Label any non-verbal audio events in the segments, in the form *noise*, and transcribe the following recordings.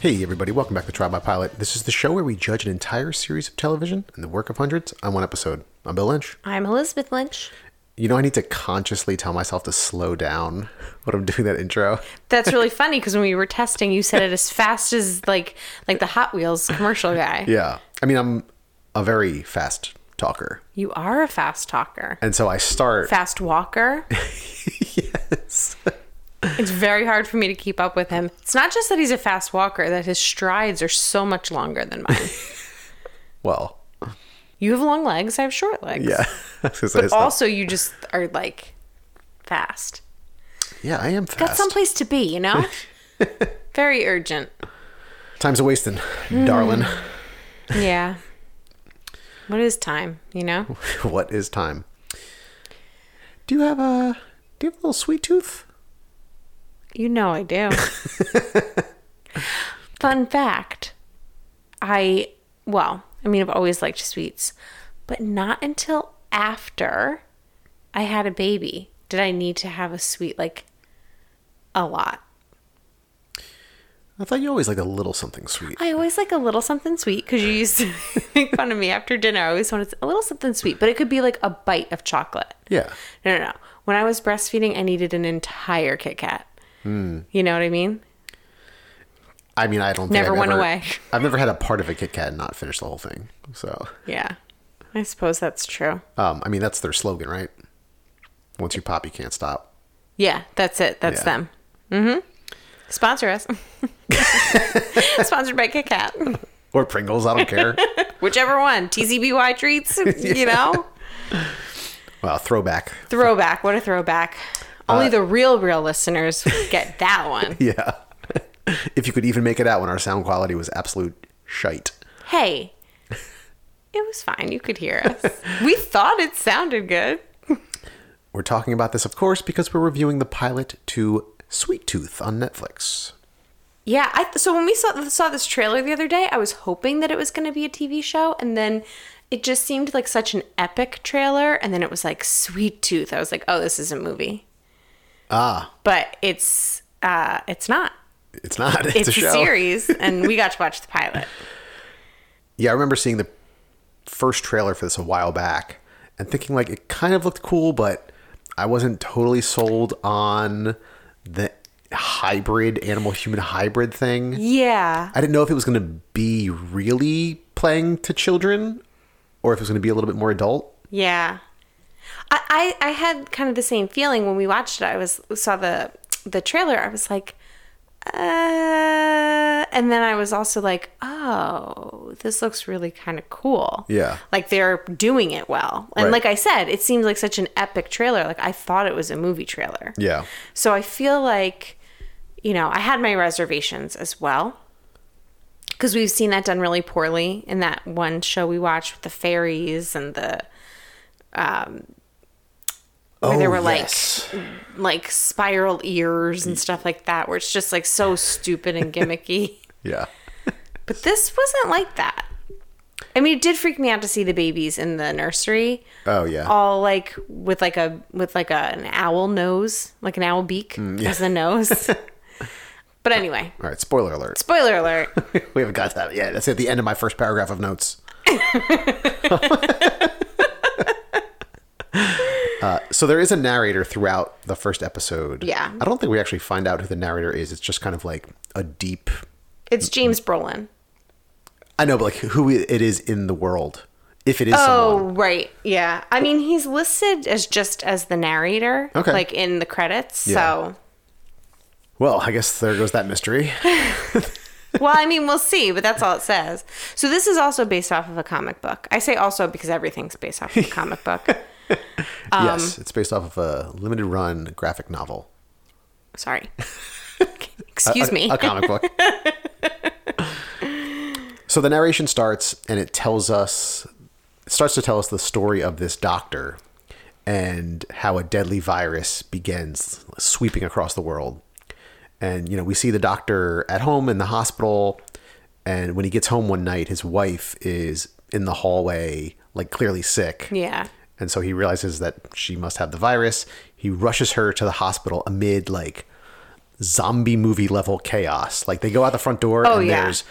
Hey, everybody, welcome back to Try by Pilot. This is the show where we judge an entire series of television and the work of hundreds on one episode. I'm Bill Lynch. I'm Elizabeth Lynch. You know, I need to consciously tell myself to slow down *laughs* when I'm doing that intro. That's really *laughs* funny because when we were testing, you said it as fast as like like the Hot Wheels commercial guy. Yeah. I mean, I'm a very fast talker. You are a fast talker, And so I start. fast walker. *laughs* yes. It's very hard for me to keep up with him. It's not just that he's a fast walker; that his strides are so much longer than mine. *laughs* Well, you have long legs; I have short legs. yeah. *laughs* I was gonna say, But not- also, you just are like fast. yeah, I am fast. Got someplace to be, you know. *laughs* very urgent. Time's a wasting, darling. Mm. Yeah. What is time? You know. what is time? Do you have a do you have a little sweet tooth? You know I do. *laughs* Fun fact. I, well, I mean, I've always liked sweets, but not until after I had a baby did I need to have a sweet, like, a lot. I thought you always liked a little something sweet. I always like a little something sweet because you used to *laughs* make fun of me after dinner. I always wanted a little something sweet, but it could be like a bite of chocolate. Yeah. No, no, no. When I was breastfeeding, I needed an entire Kit Kat. Hmm. You know what I mean? I mean, I don't think Never I've went ever- away. *laughs* I've never had a part of a Kit Kat and not finish the whole thing. So, Yeah. I suppose that's true. um, I mean, that's their slogan, right? Once you pop, you can't stop. Yeah, that's it. That's Yeah. them. Mm-hmm. Sponsor us. *laughs* Sponsored by Kit Kat. *laughs* Or Pringles, I don't care. Whichever one. TCBY treats, you know? well, throwback. Throwback. What a throwback. Only uh, the real, real listeners get *laughs* that one. Yeah. *laughs* if you could even make it out when our sound quality was absolute shite. Hey, it was fine. You could hear us. *laughs* We thought it sounded good. We're talking about this, of course, because we're reviewing the pilot to Sweet Tooth on Netflix. Yeah, I, so when we saw saw this trailer the other day, I was hoping that it was going to be a TV show, and then it just seemed like such an epic trailer, and then it was like Sweet Tooth. I was like, oh, this is a movie, Ah, but it's uh, it's not. it's not. *laughs* It's, It's, a a, series, *laughs* and we got to watch the pilot. Yeah, I remember seeing the first trailer for this a while back and thinking like it kind of looked cool, but I wasn't totally sold on the hybrid animal human hybrid thing. Yeah, I didn't know if it was going to be really playing to children or if it was going to be a little bit more adult. yeah. I, I I had kind of the same feeling when we watched it. I was saw the the trailer. I was like, uh, and then I was also like, oh, this looks really kind of cool. Yeah. like they're doing it well. And Right. like I said, it seems like such an epic trailer. Like I thought it was a movie trailer. Yeah. So I feel like, you know, I had my reservations as well. Because we've seen that done really poorly in that one show we watched with the fairies and the, um, where there were like yes. like spiral ears and stuff like that, where it's just like so stupid and gimmicky. *laughs* Yeah. *laughs* but this wasn't like that. I mean, it did freak me out to see the babies in the nursery, Oh, yeah. all like with like a with like a, an owl nose, like an owl beak Mm, as the nose. *laughs* but anyway, All right, spoiler alert. spoiler alert. we haven't got that yet. That's at the end of my first paragraph of notes. Uh, so there is a narrator throughout the first episode. Yeah. I don't think we actually find out who the narrator is. It's just kind of like a deep. It's James Brolin. I know, but like who it is in the world, if it is Oh, someone. right. Yeah. I mean, he's listed as just as the narrator, Okay. like in the credits. Yeah. So, Well, I guess there goes that mystery. *laughs* well, I mean, we'll see, but that's all it says. So, this is also based off of a comic book. I say also because everything's based off of a comic book. *laughs* *laughs* Um, yes, it's based off of a limited run graphic novel. Sorry. *laughs* Excuse A- me. A comic book. *laughs* So the narration starts and it tells us it starts to tell us the story of this doctor and how a deadly virus begins sweeping across the world. And you know, we see the doctor at home in the hospital and when he gets home one night his wife is in the hallway like clearly sick. Yeah. And so he realizes that she must have the virus. He rushes her to the hospital amid like zombie movie level chaos. Like they go out the front door Oh, and yeah. there's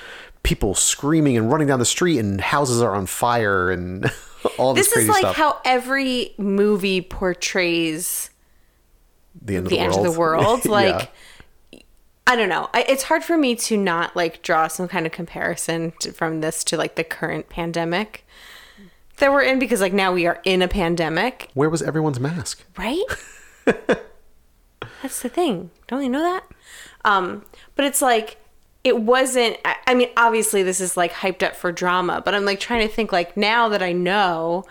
people screaming and running down the street and houses are on fire and *laughs* all this, This is like stuff. how every movie portrays the end of the the, end world. of the world. *laughs* Yeah. Like, I don't know. I, it's hard for me to not like draw some kind of comparison to, from this to like the current pandemic that we're in because like now we are in a pandemic, Where was everyone's mask? right? *laughs* That's the thing. Don't you know that? Um, but it's like it wasn't. I, I mean, obviously this is like hyped up for drama, but I'm like trying to think like now that I know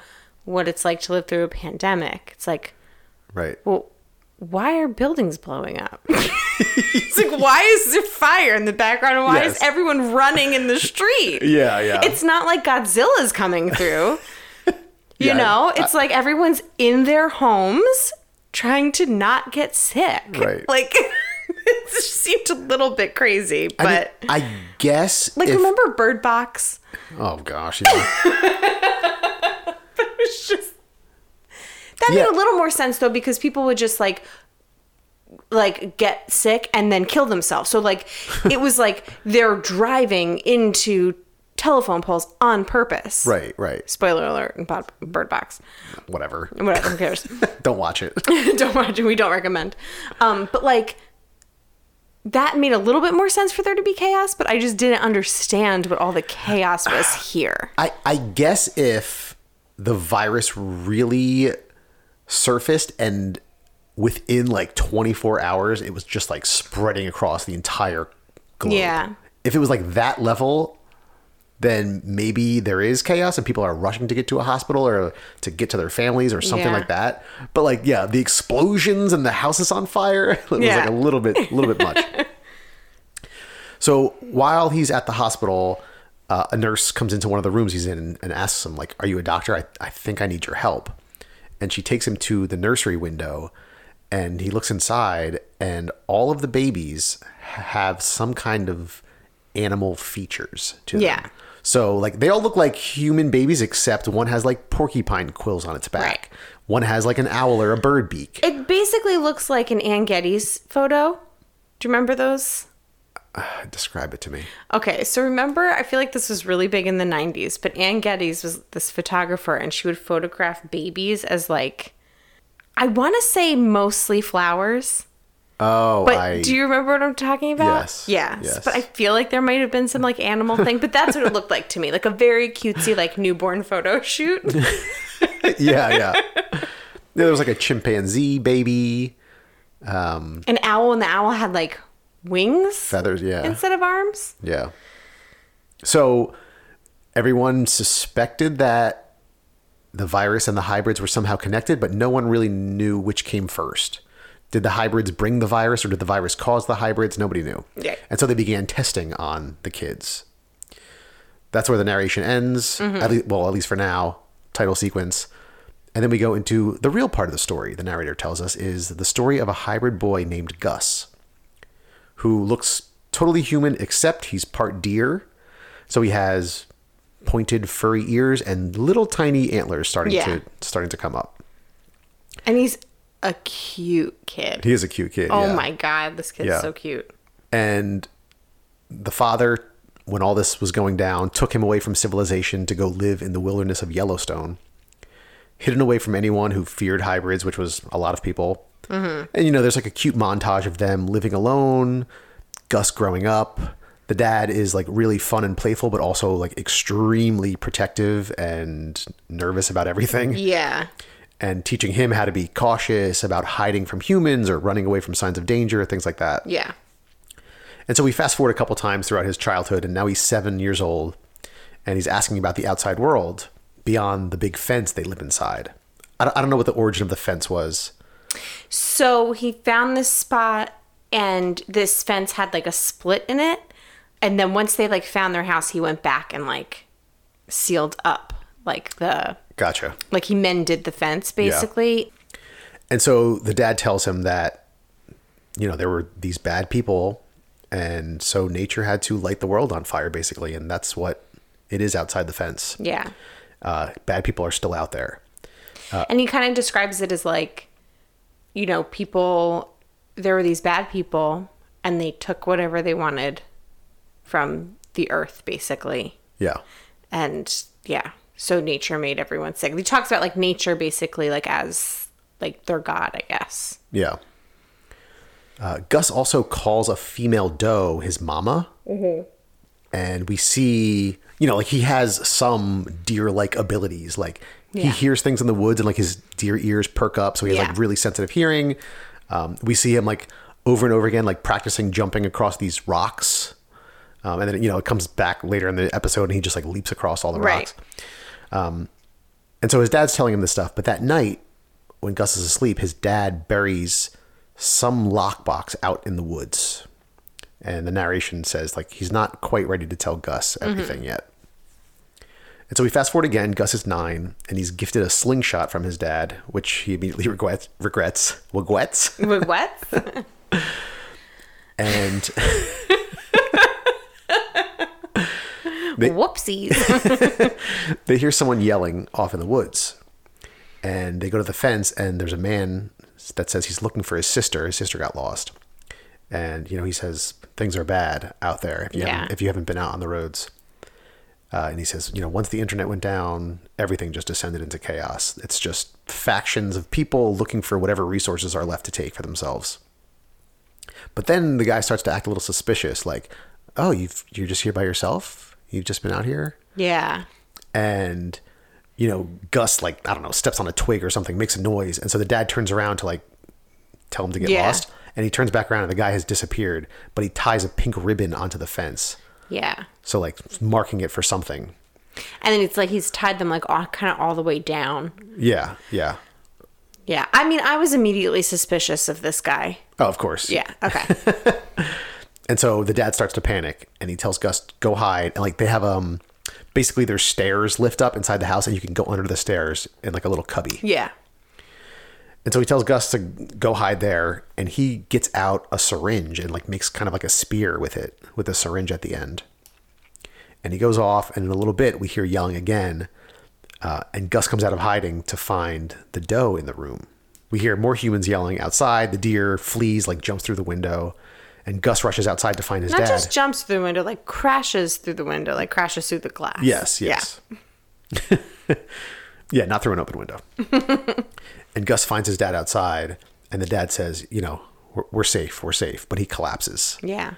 what it's like to live through a pandemic. It's like Right. well, why are buildings blowing up? *laughs* it's like, why is there fire in the background? And why Yes. is everyone running in the *laughs* street? Yeah, yeah. It's not like Godzilla's coming through. You Yeah, know, I- it's like everyone's in their homes trying to not get sick. Right. *laughs* Like, it seemed a little bit crazy, I, mean, but I guess like, if- remember Bird Box? Oh gosh. Yeah. *laughs* It's just that Yeah. made a little more sense though because people would just like like get sick and then kill themselves. So like it was like they're driving into telephone poles on purpose. right, right. Spoiler alert in Bod- Bird Box. Whatever. Whatever, who cares? *laughs* Don't watch it. *laughs* don't watch it. We don't recommend. Um, but like that made a little bit more sense for there to be chaos, but I just didn't understand what all the chaos was *sighs* here. I, I guess if the virus really surfaced and within like 24 hours it was just like spreading across the entire globe. Yeah. If it was like that level, then maybe there is chaos and people are rushing to get to a hospital or to get to their families or something Yeah. like that. But like yeah, the explosions and the house is on fire, *laughs* it was Yeah. like a little bit a little bit much. *laughs* So while he's at the hospital, uh, a nurse comes into one of the rooms he's in and, and asks him, like, "Are you a doctor? I, I think I need your help." And she takes him to the nursery window, and he looks inside, and all of the babies have some kind of animal features to them. Yeah. So like they all look like human babies, except one has like porcupine quills on its back. Right. One has like an owl or a bird beak. It basically looks like an Anne Geddes photo. Do you remember those? *sighs* Describe it to me. Okay, so remember, I feel like this was really big in the 90s, but Anne Geddes was this photographer and she would photograph babies as like, I want to say mostly flowers. Oh, But I do you remember what I'm talking about? Yes, Yes. yes. But I feel like there might have been some like animal thing, but that's what it looked like to me. Like a very cutesy, like newborn photo shoot. *laughs* yeah, yeah. Yeah, There was like a chimpanzee baby, Um, An owl, and the owl had like wings feathers. Yeah, instead of arms. yeah. So everyone suspected that the virus and the hybrids were somehow connected, but no one really knew which came first. Did the hybrids bring the virus, or did the virus cause the hybrids? Nobody knew. Yeah. And so they began testing on the kids. That's where the narration ends. At mm-hmm. least, well, at least for now. Title sequence. And then we go into the real part of the story, the narrator tells us, is the story of a hybrid boy named Gus, who looks totally human, except he's part deer. So he has pointed furry ears and little tiny antlers starting Yeah. to starting to come up. And he's a cute kid. He is a cute kid. oh yeah. my god, this kid's Yeah. so cute. And the father, when all this was going down, took him away from civilization to go live in the wilderness of Yellowstone, hidden away from anyone who feared hybrids, which was a lot of people. Mm-hmm. And you know, there's like a cute montage of them living alone, Gus growing up. The dad is like really fun and playful, but also like extremely protective and nervous about everything Yeah. And teaching him how to be cautious about hiding from humans or running away from signs of danger, things like that. Yeah. And so we fast forward a couple times throughout his childhood, and now he's seven years old, and he's asking about the outside world beyond the big fence they live inside. I don't, I don't know what the origin of the fence was. So he found this spot, and this fence had like a split in it, and then once they like found their house, he went back and like sealed up like the Gotcha. like he mended the fence basically. Yeah. And so the dad tells him that, you know, there were these bad people, and so nature had to light the world on fire, basically, and that's what it is outside the fence. Yeah. Uh, bad people are still out there. and he kind of describes it as like you know people there were these bad people and they took whatever they wanted from the earth basically Yeah. and yeah so nature made everyone sick he talks about like nature basically like as like their god i guess Yeah. Uh, Gus also calls a female doe his mama. And we see, you know, like he has some deer like abilities. Like he hears things in the woods and like his deer ears perk up. So he has Yeah. like really sensitive hearing. Um, we see him like over and over again, like practicing jumping across these rocks. Um, and then, you know, it comes back later in the episode and he just like leaps across all the Right. rocks. Um, and so his dad's telling him this stuff. But that night, when Gus is asleep, his dad buries some lockbox out in the woods. And the narration says like he's not quite ready to tell Gus everything yet. And so we fast forward again. Gus is nine, and he's gifted a slingshot from his dad, which he immediately *laughs* regrets. Regrets. Regrets. what *laughs* *laughs* And whoopsies. *laughs* *laughs* They hear someone yelling off in the woods and they go to the fence and there's a man that says he's looking for his sister. His sister got lost. And you know he says things are bad out there if you, Yeah. haven't, if you haven't been out on the roads. Uh, and he says you know once the internet went down everything just descended into chaos. It's just factions of people looking for whatever resources are left to take for themselves. But then the guy starts to act a little suspicious like oh you've, you're just here by yourself you've just been out here? Yeah. And you know gus like i don't know steps on a twig or something makes a noise. And so the dad turns around to like tell him to get Yeah. lost. And he turns back around and the guy has disappeared but he ties a pink ribbon onto the fence. Yeah. So like marking it for something. And then it's like he's tied them like all kind of all the way down. Yeah yeah. Yeah. I mean i was immediately suspicious of this guy. Oh of course. Yeah. Okay *laughs* and so the dad starts to panic and he tells gus go hide and like they have um basically there's stairs lift up inside the house and you can go under the stairs in like a little cubby yeah And so he tells Gus to go hide there, and he gets out a syringe and like makes kind of like a spear with it, with a syringe at the end. And he goes off, and in a little bit we hear yelling again, uh, and Gus comes out of hiding to find the doe in the room. We hear more humans yelling outside. The deer flees, like jumps through the window, and Gus rushes outside to find his dad. not dad. just jumps through the window like crashes through the window like crashes through the glass Yes, Yeah. yes. *laughs* Yeah, not through an open window. *laughs* and Gus finds his dad outside, and the dad says, You know, we're, we're safe, we're safe. But he collapses. yeah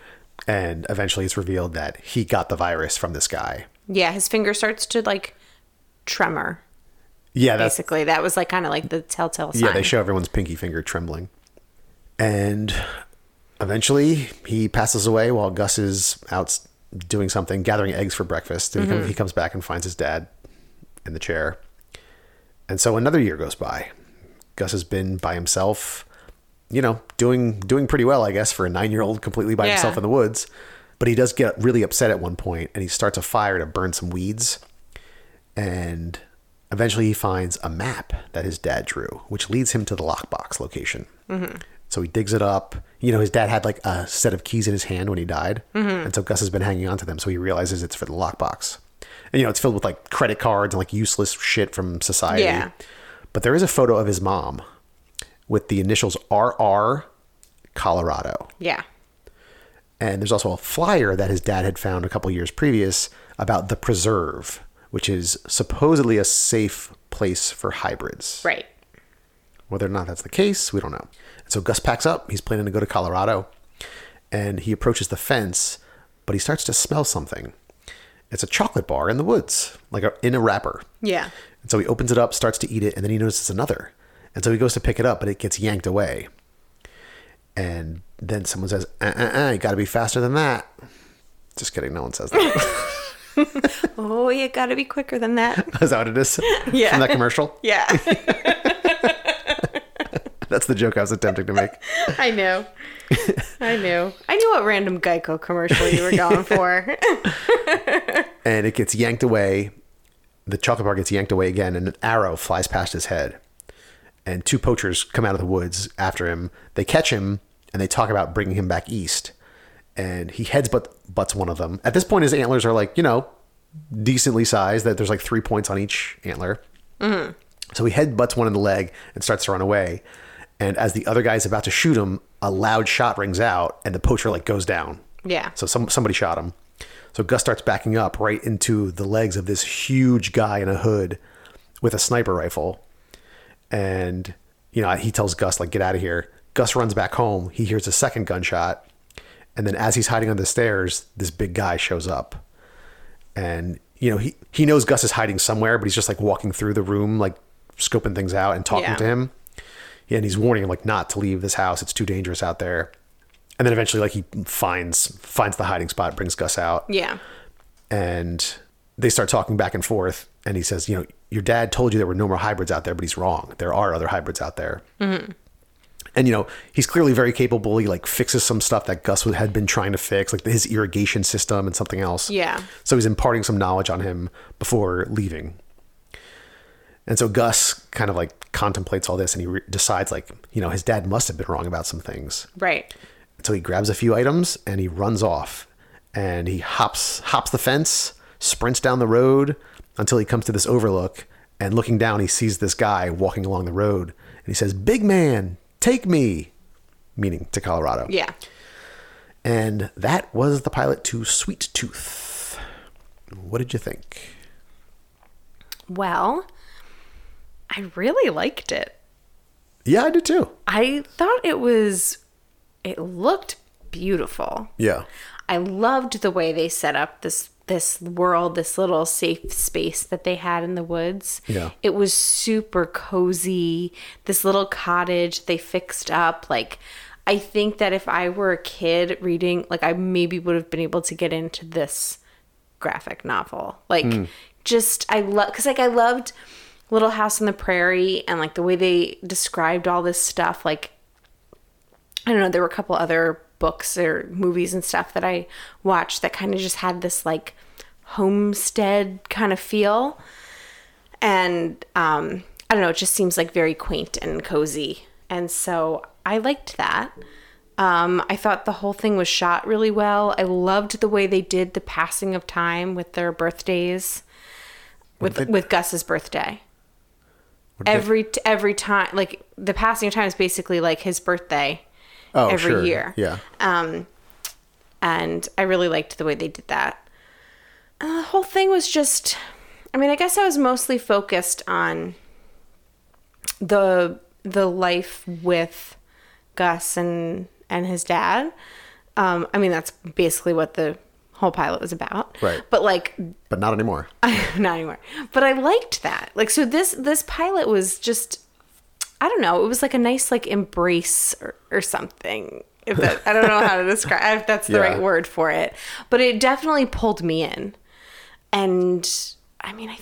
And eventually it's revealed that he got the virus from this guy. yeah his finger starts to like tremor Yeah, basically that was like kind of like the telltale sign Yeah, they show everyone's pinky finger trembling. And eventually he passes away while Gus is out doing something, gathering eggs for breakfast. And he, comes, he mm-hmm. comes back and finds his dad in the chair. And so another year goes by. Gus has been by himself, you know, doing doing pretty well, I guess, for a nine year old completely by Yeah. himself in the woods. But he does get really upset at one point and he starts a fire to burn some weeds. And eventually he finds a map that his dad drew, which leads him to the lockbox location. Mm-hmm. So he digs it up. You know, his dad had like a set of keys in his hand when he died. Mm-hmm. And so Gus has been hanging on to them. So he realizes it's for the lockbox. And, you know, it's filled with like credit cards and like useless shit from society. Yeah. But there is a photo of his mom with the initials RR Colorado. yeah And there's also a flyer that his dad had found a couple years previous about the preserve, which is supposedly a safe place for hybrids. right Whether or not that's the case, we don't know. And so Gus packs up. He's planning to go to Colorado. And he approaches the fence, but he starts to smell something. It's a chocolate bar in the woods, like a, in a wrapper. yeah And so he opens it up, starts to eat it, and then he notices another. And so he goes to pick it up, but it gets yanked away. And then someone says, uh, uh, uh, you got to be faster than that. Just kidding. No one says that. *laughs* *laughs* oh you gotta be quicker than that is that what it is? *laughs* Yeah. From that commercial? yeah That's the joke I was attempting to make. *laughs* I knew. I knew. I knew what random Geico commercial you were going for. *laughs* And it gets yanked away. The chocolate bar gets yanked away again, and an arrow flies past his head. And two poachers come out of the woods after him. They catch him, and they talk about bringing him back east. And he heads but butts one of them. At this point, his antlers are like, you know, decently sized, that there's like three points on each antler. Mm-hmm. So he head butts one in the leg and starts to run away. And as the other guy's about to shoot him, a loud shot rings out, and the poacher like goes down. Yeah. So some somebody shot him. So Gus starts backing up right into the legs of this huge guy in a hood with a sniper rifle. And you know, he tells Gus like get out of here. Gus runs back home. He hears a second gunshot. And then as he's hiding on the stairs, this big guy shows up. And you know, he he knows Gus is hiding somewhere, but he's just like walking through the room like scoping things out and talking Yeah. to him. And he's warning him like not to leave this house. It's too dangerous out there. And then eventually like he finds finds the hiding spot, brings Gus out Yeah. and they start talking back and forth and he says you know your dad told you there were no more hybrids out there but he's wrong there are other hybrids out there mm-hmm. and you know he's clearly very capable he like fixes some stuff that gus had been trying to fix like his irrigation system and something else Yeah. so he's imparting some knowledge on him before leaving and so gus kind of like contemplates all this and he re- decides like you know his dad must have been wrong about some things Right. so he grabs a few items and he runs off and he hops hops the fence, sprints down the road until he comes to this overlook and looking down he sees this guy walking along the road and he says, "Big man, take me." Meaning to Colorado. Yeah. And that was the pilot to Sweet Tooth. What did you think? Well, I really liked it. Yeah, I did too. I thought it was it looked beautiful. Yeah. I loved the way they set up this this world, this little safe space that they had in the woods. Yeah. It was super cozy. This little cottage they fixed up like I think that if I were a kid reading, like I maybe would have been able to get into this graphic novel. Like hmm. just I love cuz like I loved Little House on the Prairie and like the way they described all this stuff like I don't know, there were a couple other books or movies and stuff that I watched that kind of just had this like homestead kind of feel. And um, I don't know, it just seems like very quaint and cozy. And so I liked that. Um, I thought the whole thing was shot really well. I loved the way they did the passing of time with their birthdays, with they- with Gus's birthday. They- Every t- every time, like the passing of time is basically like his birthday oh, every sure. year. Yeah. and I really liked the way they did that. And the whole thing was just, I mean, I guess I was mostly focused on the the life with Gus and and his dad. Um, I mean, that's basically what the whole pilot was about. Right. But like, But not anymore. *laughs* not anymore. But I liked that. Like, so this this pilot was just, I don't know. It was like a nice like embrace or, or something. If that, I don't know how to describe if that's the *laughs* Yeah. right word for it, but it definitely pulled me in. And I mean, I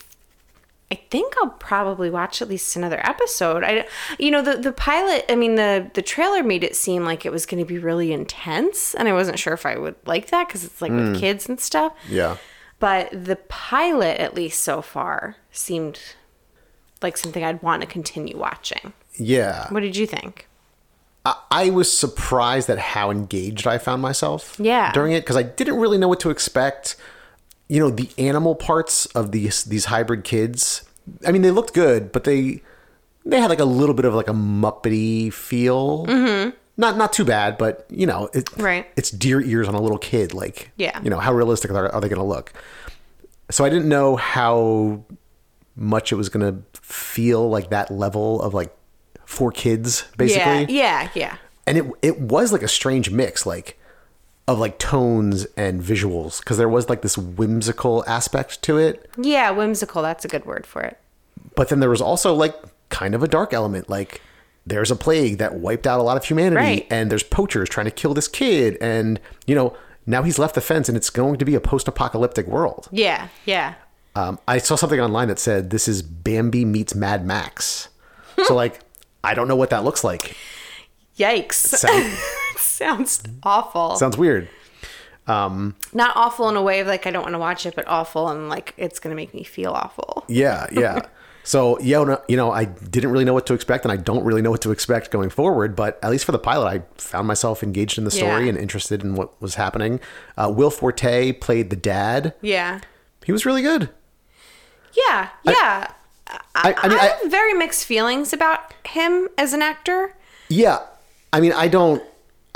I think I'll probably watch at least another episode. I, you know, the the pilot. I mean, the the trailer made it seem like it was going to be really intense, and I wasn't sure if I would like that because it's like with hmm. kids and stuff. Yeah. But the pilot, at least so far, seemed like something I'd want to continue watching. Yeah. What did you think? I, I was surprised at how engaged I found myself Yeah. during it because I didn't really know what to expect. You know, the animal parts of these these hybrid kids. I mean, they looked good, but they they had like a little bit of like a muppety feel. Mm-hmm. Not not too bad, but you know, it, Right. It's deer ears on a little kid. Like, Yeah. you know, how realistic are, are they going to look? So I didn't know how much it was going to feel like that level of like for kids, basically Yeah, yeah, yeah. and it it was like a strange mix like of like tones and visuals because there was like this whimsical aspect to it Yeah, whimsical. That's a good word for it. but then there was also like kind of a dark element like there's a plague that wiped out a lot of humanity Right. and there's poachers trying to kill this kid and you know now he's left the fence and it's going to be a post-apocalyptic world Yeah, yeah. um, i saw something online that said this is bambi meets mad max *laughs* so like I don't know what that looks like. Yikes. Sound, *laughs* *laughs* Sounds awful. sounds weird. Not awful in a way of like I don't want to watch it, but awful and like it's gonna make me feel awful. Yeah, *laughs* yeah. so yeah, you know, I didn't really know what to expect, and I don't really know what to expect going forward. But at least for the pilot, I found myself engaged in the story Yeah. and interested in what was happening. Uh, Will Forte played the dad. Yeah. He was really good. Yeah. Yeah. I, I, I mean, I, have very mixed feelings about him as an actor. yeah. I mean, I don't,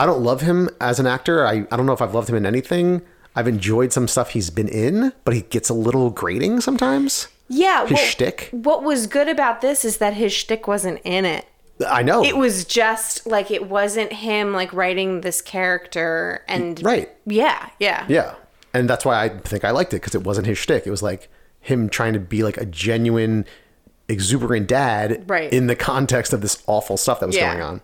I don't love him as an actor. I, I don't know if I've loved him in anything. I've enjoyed some stuff he's been in, but he gets a little grating sometimes. Yeah. His well, shtick? What was good about this is that his shtick wasn't in it. I know. It was just like it wasn't him like writing this character and right. Yeah, yeah. Yeah. And that's why I think I liked it because it wasn't his shtick. It was like him trying to be like a genuine, exuberant dad Right. in the context of this awful stuff that was Yeah. going on.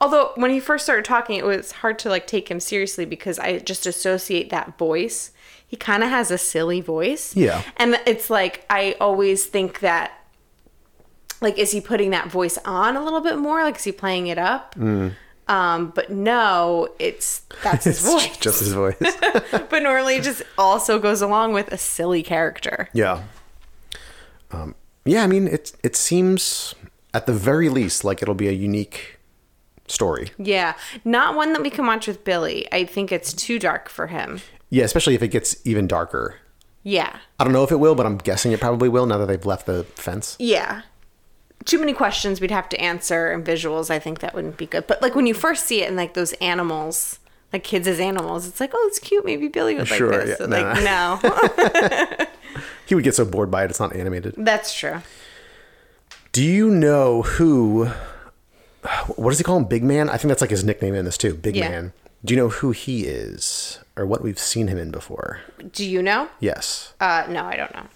Although when he first started talking, it was hard to like take him seriously because I just associate that voice. He kind of has a silly voice. Yeah. And it's like I always think that like is he putting that voice on a little bit more? Like is he playing it up? Um, but no, it's that's his Mm. *laughs* It's voice. just his voice. *laughs* but normally it just also goes along with a silly character. yeah. Um, yeah, I mean, it, it seems at the very least like it'll be a unique story. Yeah. Not one that we can watch with Billy. I think it's too dark for him. Yeah, especially if it gets even darker. Yeah. I don't know if it will, but I'm guessing it probably will now that they've left the fence. Yeah. Too many questions we'd have to answer and visuals. I think that wouldn't be good. But like when you first see it and like those animals, like kids as animals, it's like, oh, it's cute. Maybe Billy would like Sure, this. yeah. So, No, like, *laughs* no. *laughs* He would get so bored by it, it's not animated. That's true. Do you know who? What does he call him? Big Man? I think that's like his nickname in this too. Big Yeah. Man. Do you know who he is or what we've seen him in before? Do you know? Yes. Uh, no, I don't know.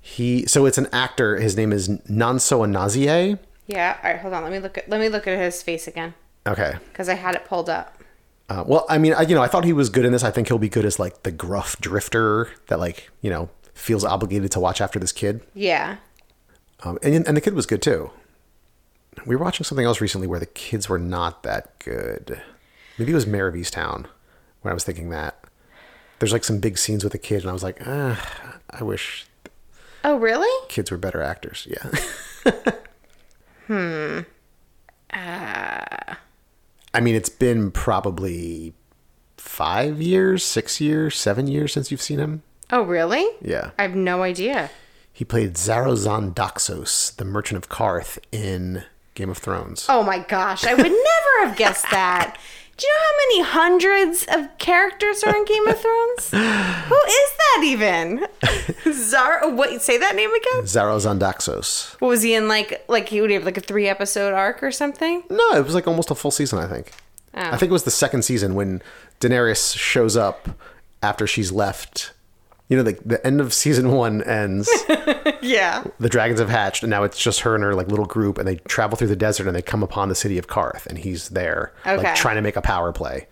He. So it's an actor. His name is Nonso Anozie. Yeah. All right. Hold on. Let me look at let me look at his face again Okay. because I had it pulled up. Uh, well, I mean, I, you know, I thought he was good in this. I think he'll be good as like the gruff drifter that like you know feels obligated to watch after this kid. Yeah. Um, and and the kid was good too. We were watching something else recently where the kids were not that good. Maybe it was Mare of Easttown when I was thinking that. There's like some big scenes with the kid, and I was like, ah, I wish Oh, really? kids were better actors. Yeah. *laughs* hmm. I mean, it's been probably five years, six years, seven years since you've seen him. Oh, really? Yeah. I have no idea. He played Xaro Xhoan Daxos, the Merchant of Qarth, in Game of Thrones. Oh my gosh, I would never have guessed that. Do you know how many hundreds of characters are in Game of Thrones? Who is that even? *laughs* Zara, what? Say that name again. Xaro Xhoan Daxos. What was he in? Like, like he would have like a three episode arc or something. No, it was like almost a full season, I think. Oh. I think it was the second season when Daenerys shows up after she's left. You know, the, the end of season one ends, *laughs* Yeah. the dragons have hatched, and now it's just her and her like little group, and they travel through the desert and they come upon the city of Qarth, and he's there, Okay. like trying to make a power play.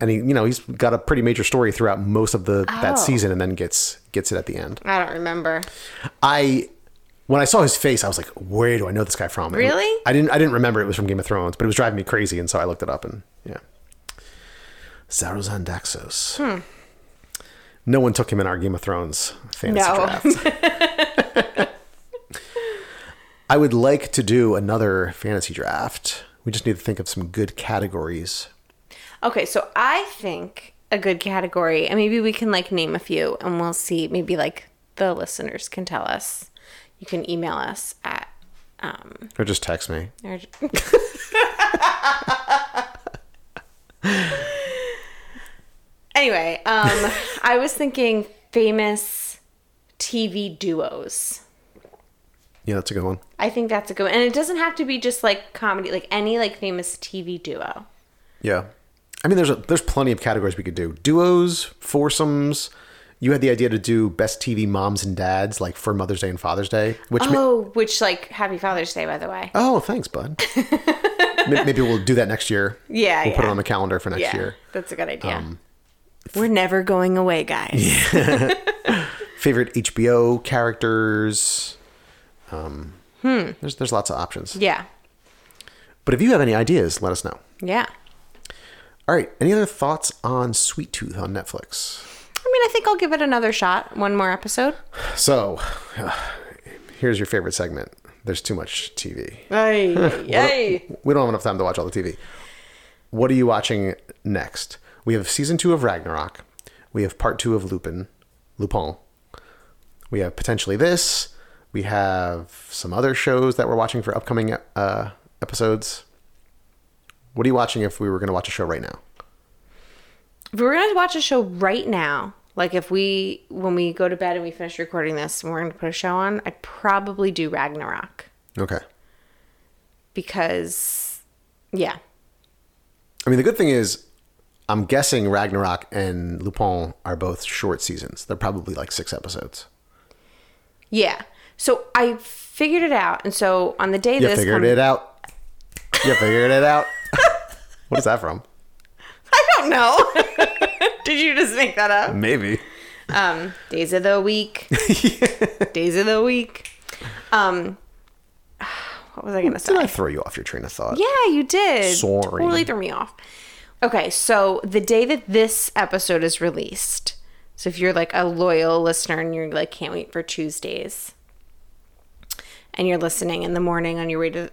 And he, you know, he's got a pretty major story throughout most of the that Oh. season, and then gets gets it at the end. I don't remember. I when I saw his face, I was like, "Where do I know this guy from?" And Really? I didn't. I didn't remember it was from Game of Thrones, but it was driving me crazy, and so I looked it up, and yeah, Xaro Xhoan Daxos. Hmm. No one took him in our Game of Thrones fantasy No. draft. *laughs* I would like to do another fantasy draft. We just need to think of some good categories. Okay, so I think a good category, and maybe we can like name a few, and we'll see. Maybe like the listeners can tell us. You can email us at um, Or just text me. or- *laughs* *laughs* anyway, um, *laughs* I was thinking famous TV duos. Yeah, that's a good one. I think that's a good one. And it doesn't have to be just like comedy, like any like famous TV duo. Yeah. I mean, there's a, there's plenty of categories we could do. Duos, foursomes. You had the idea to do best TV moms and dads, like for Mother's Day and Father's Day. Which ma- Oh, which like Happy Father's Day, by the way. oh, thanks, bud. *laughs* May- Maybe we'll do that next year. Yeah, we'll put it on the calendar for next yeah, year. that's a good idea. We're never going away, guys. *laughs* Favorite HBO characters. Um, Hmm. There's there's lots of options. Yeah. But if you have any ideas, let us know. Yeah. All right. Any other thoughts on Sweet Tooth on Netflix? I mean, I think I'll give it another shot. One more episode. So, *sighs* here's your favorite segment. There's too much TV. Yay. Yay. We don't have enough time to watch all the TV. What are you watching next? We have season two of Ragnarok. We have part two of Lupin, Lupin. We have potentially this. We have some other shows that we're watching for upcoming uh, episodes. What are you watching if we were going to watch a show right now? If we were going to watch a show right now, like if we, when we go to bed and we finish recording this and we're going to put a show on, I'd probably do Ragnarok Okay. because, yeah. I mean, the good thing is, I'm guessing Ragnarok and Lupin are both short seasons. They're probably like six episodes. Yeah. So I figured it out. And so on the day this You this figured it out. You figured it out. *laughs* what is that from? I don't know. *laughs* Did you just make that up? Maybe. Um, days of the week. *laughs* days of the week. Um, *sighs* what was I going to say? Did I throw you off your train of thought? Yeah, you did. Sorry. Totally threw me off. Okay, so the day that this episode is released, so if you're like a loyal listener and you're like, can't wait for Tuesdays, and you're listening in the morning on your way to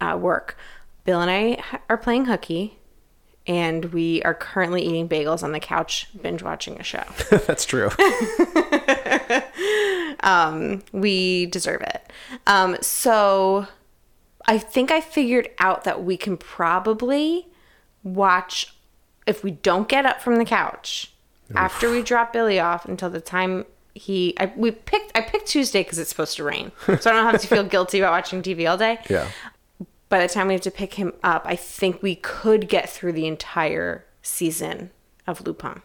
uh, work, Bill and I are playing hooky, and we are currently eating bagels on the couch, binge watching a show. *laughs* That's true. *laughs* we deserve it. Um, so I think I figured out that we can probably watch if we don't get up from the couch after we drop Billy off until the time he I, we picked I picked Tuesday because it's supposed to rain, *laughs* so I don't have to feel guilty about watching TV all day. Yeah. By the time we have to pick him up, I think we could get through the entire season of Lupin.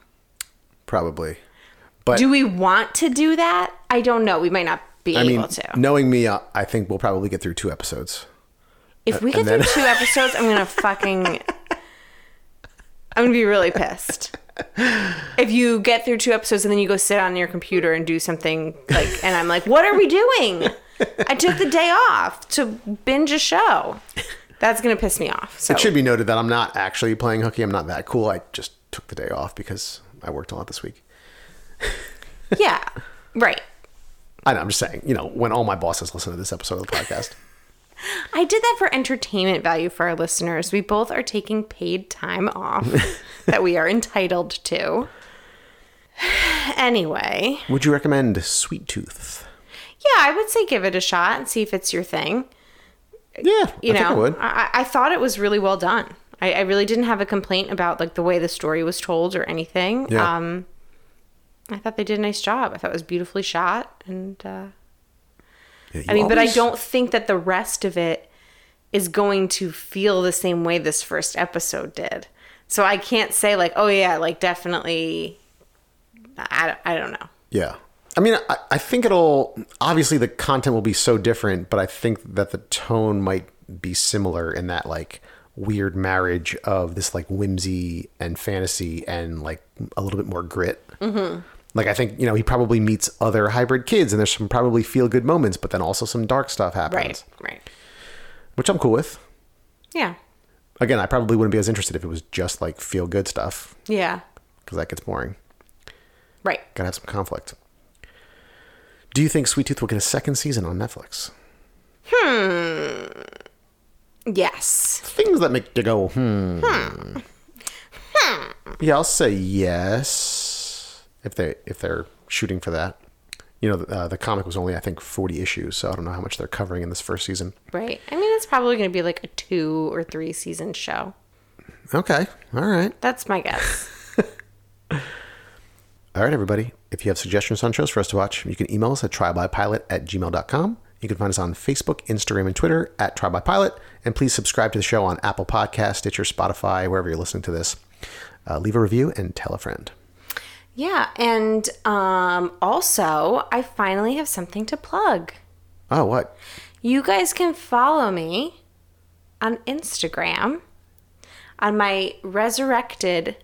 Probably. But Do we want to do that? I don't know. We might not be I able mean, to. knowing me, uh, I think we'll probably get through two episodes. If we get then- through two episodes, I'm gonna fucking. *laughs* I'm gonna be really pissed. If you get through two episodes and then you go sit on your computer and do something like, and I'm like, what are we doing? I took the day off to binge a show. That's gonna piss me off. So It should be noted that I'm not actually playing hooky. I'm not that cool. I just took the day off because I worked a lot this week. yeah, right. I know, I'm just saying, you know, when all my bosses listen to this episode of the podcast. I did that for entertainment value for our listeners. We both are taking paid time off *laughs* that we are entitled to. Anyway, Would you recommend Sweet Tooth? yeah, I would say give it a shot and see if it's your thing. Yeah, You I think I know, would. I, I thought it was really well done. I, I really didn't have a complaint about like the way the story was told or anything. Yeah. Um, I thought they did a nice job. I thought it was beautifully shot, and uh, Yeah, I mean, but I don't think that the rest of it is going to feel the same way this first episode did. So I can't say like, oh yeah, like definitely. I, don't- I don't know. Yeah. I mean, I, I think it'll obviously the content will be so different, but I think that the tone might be similar in that like weird marriage of this like whimsy and fantasy and like a little bit more grit. Mm-hmm. Like I think you know he probably meets other hybrid kids and there's some probably feel good moments, but then also some dark stuff happens, Right. Right. which I'm cool with. Yeah. Again, I probably wouldn't be as interested if it was just like feel good stuff Yeah. because that gets boring. Right. Gotta have some conflict. Do you think Sweet Tooth will get a second season on Netflix? Hmm. Yes. Things that make you go, hmm. Hmm. Yeah, I'll say yes if they if they're shooting for that. You know, uh, the comic was only I think forty issues, so I don't know how much they're covering in this first season. Right. I mean, it's probably going to be like a two or three season show. Okay, all right, That's my guess. *laughs* all right, everybody. If you have suggestions on shows for us to watch, you can email us at trybypilot at gmail.com. You can find us on Facebook, Instagram, and Twitter at trybypilot. And please subscribe to the show on Apple Podcast, Stitcher, Spotify, wherever you're listening to this. Uh, leave a review and tell a friend. Yeah. And um, also, I finally have something to plug. Oh, what? You guys can follow me on Instagram on my resurrected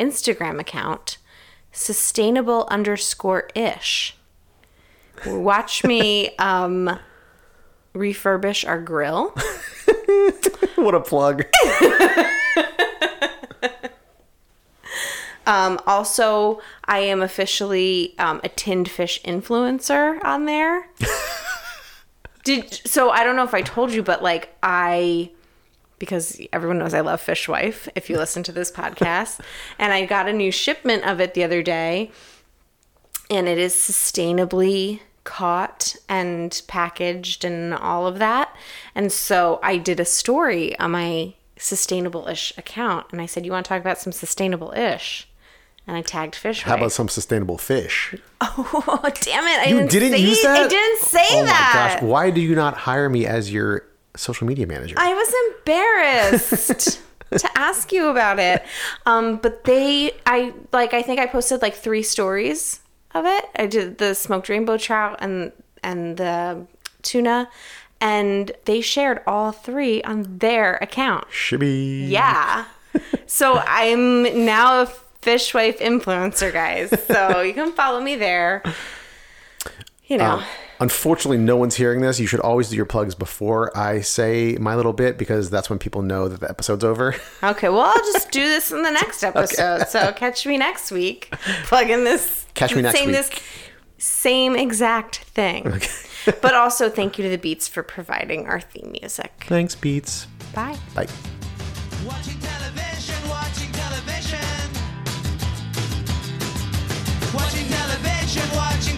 Instagram account, sustainable underscore ish. Watch me *laughs* um, refurbish our grill. *laughs* what a plug. *laughs* Um, also, I am officially um, a tinned fish influencer on there. *laughs* Did so? I don't know if I told you, but like I, because everyone knows I love Fishwife. If you listen to this podcast, *laughs* and I got a new shipment of it the other day, and it is sustainably caught and packaged and all of that. And so I did a story on my sustainable-ish account, and I said, "You want to talk about some sustainable-ish?" And I tagged Fishwife. How about some sustainable fish? *laughs* Oh, damn it. I You didn't, didn't say, use that? I didn't say oh that. my gosh. Why do you not hire me as your social media manager? I was embarrassed *laughs* to ask you about it. Um, but they, I like, I think I posted like three stories of it. I did the smoked rainbow trout and and the tuna, and they shared all three on their account. Shibby. Yeah. so I'm now a fishwife influencer, guys. So *laughs* you can follow me there. You know. Um, Unfortunately, no one's hearing this. You should always do your plugs before I say my little bit because that's when people know that the episode's over. *laughs* Okay, well, I'll just do this in the next *laughs* episode. So catch me next week. Plug in this. Catch me next saying week. this same exact thing. Okay. but also, thank you to the Beats for providing our theme music. Thanks, Beats. Bye. Bye. Watching television, watching.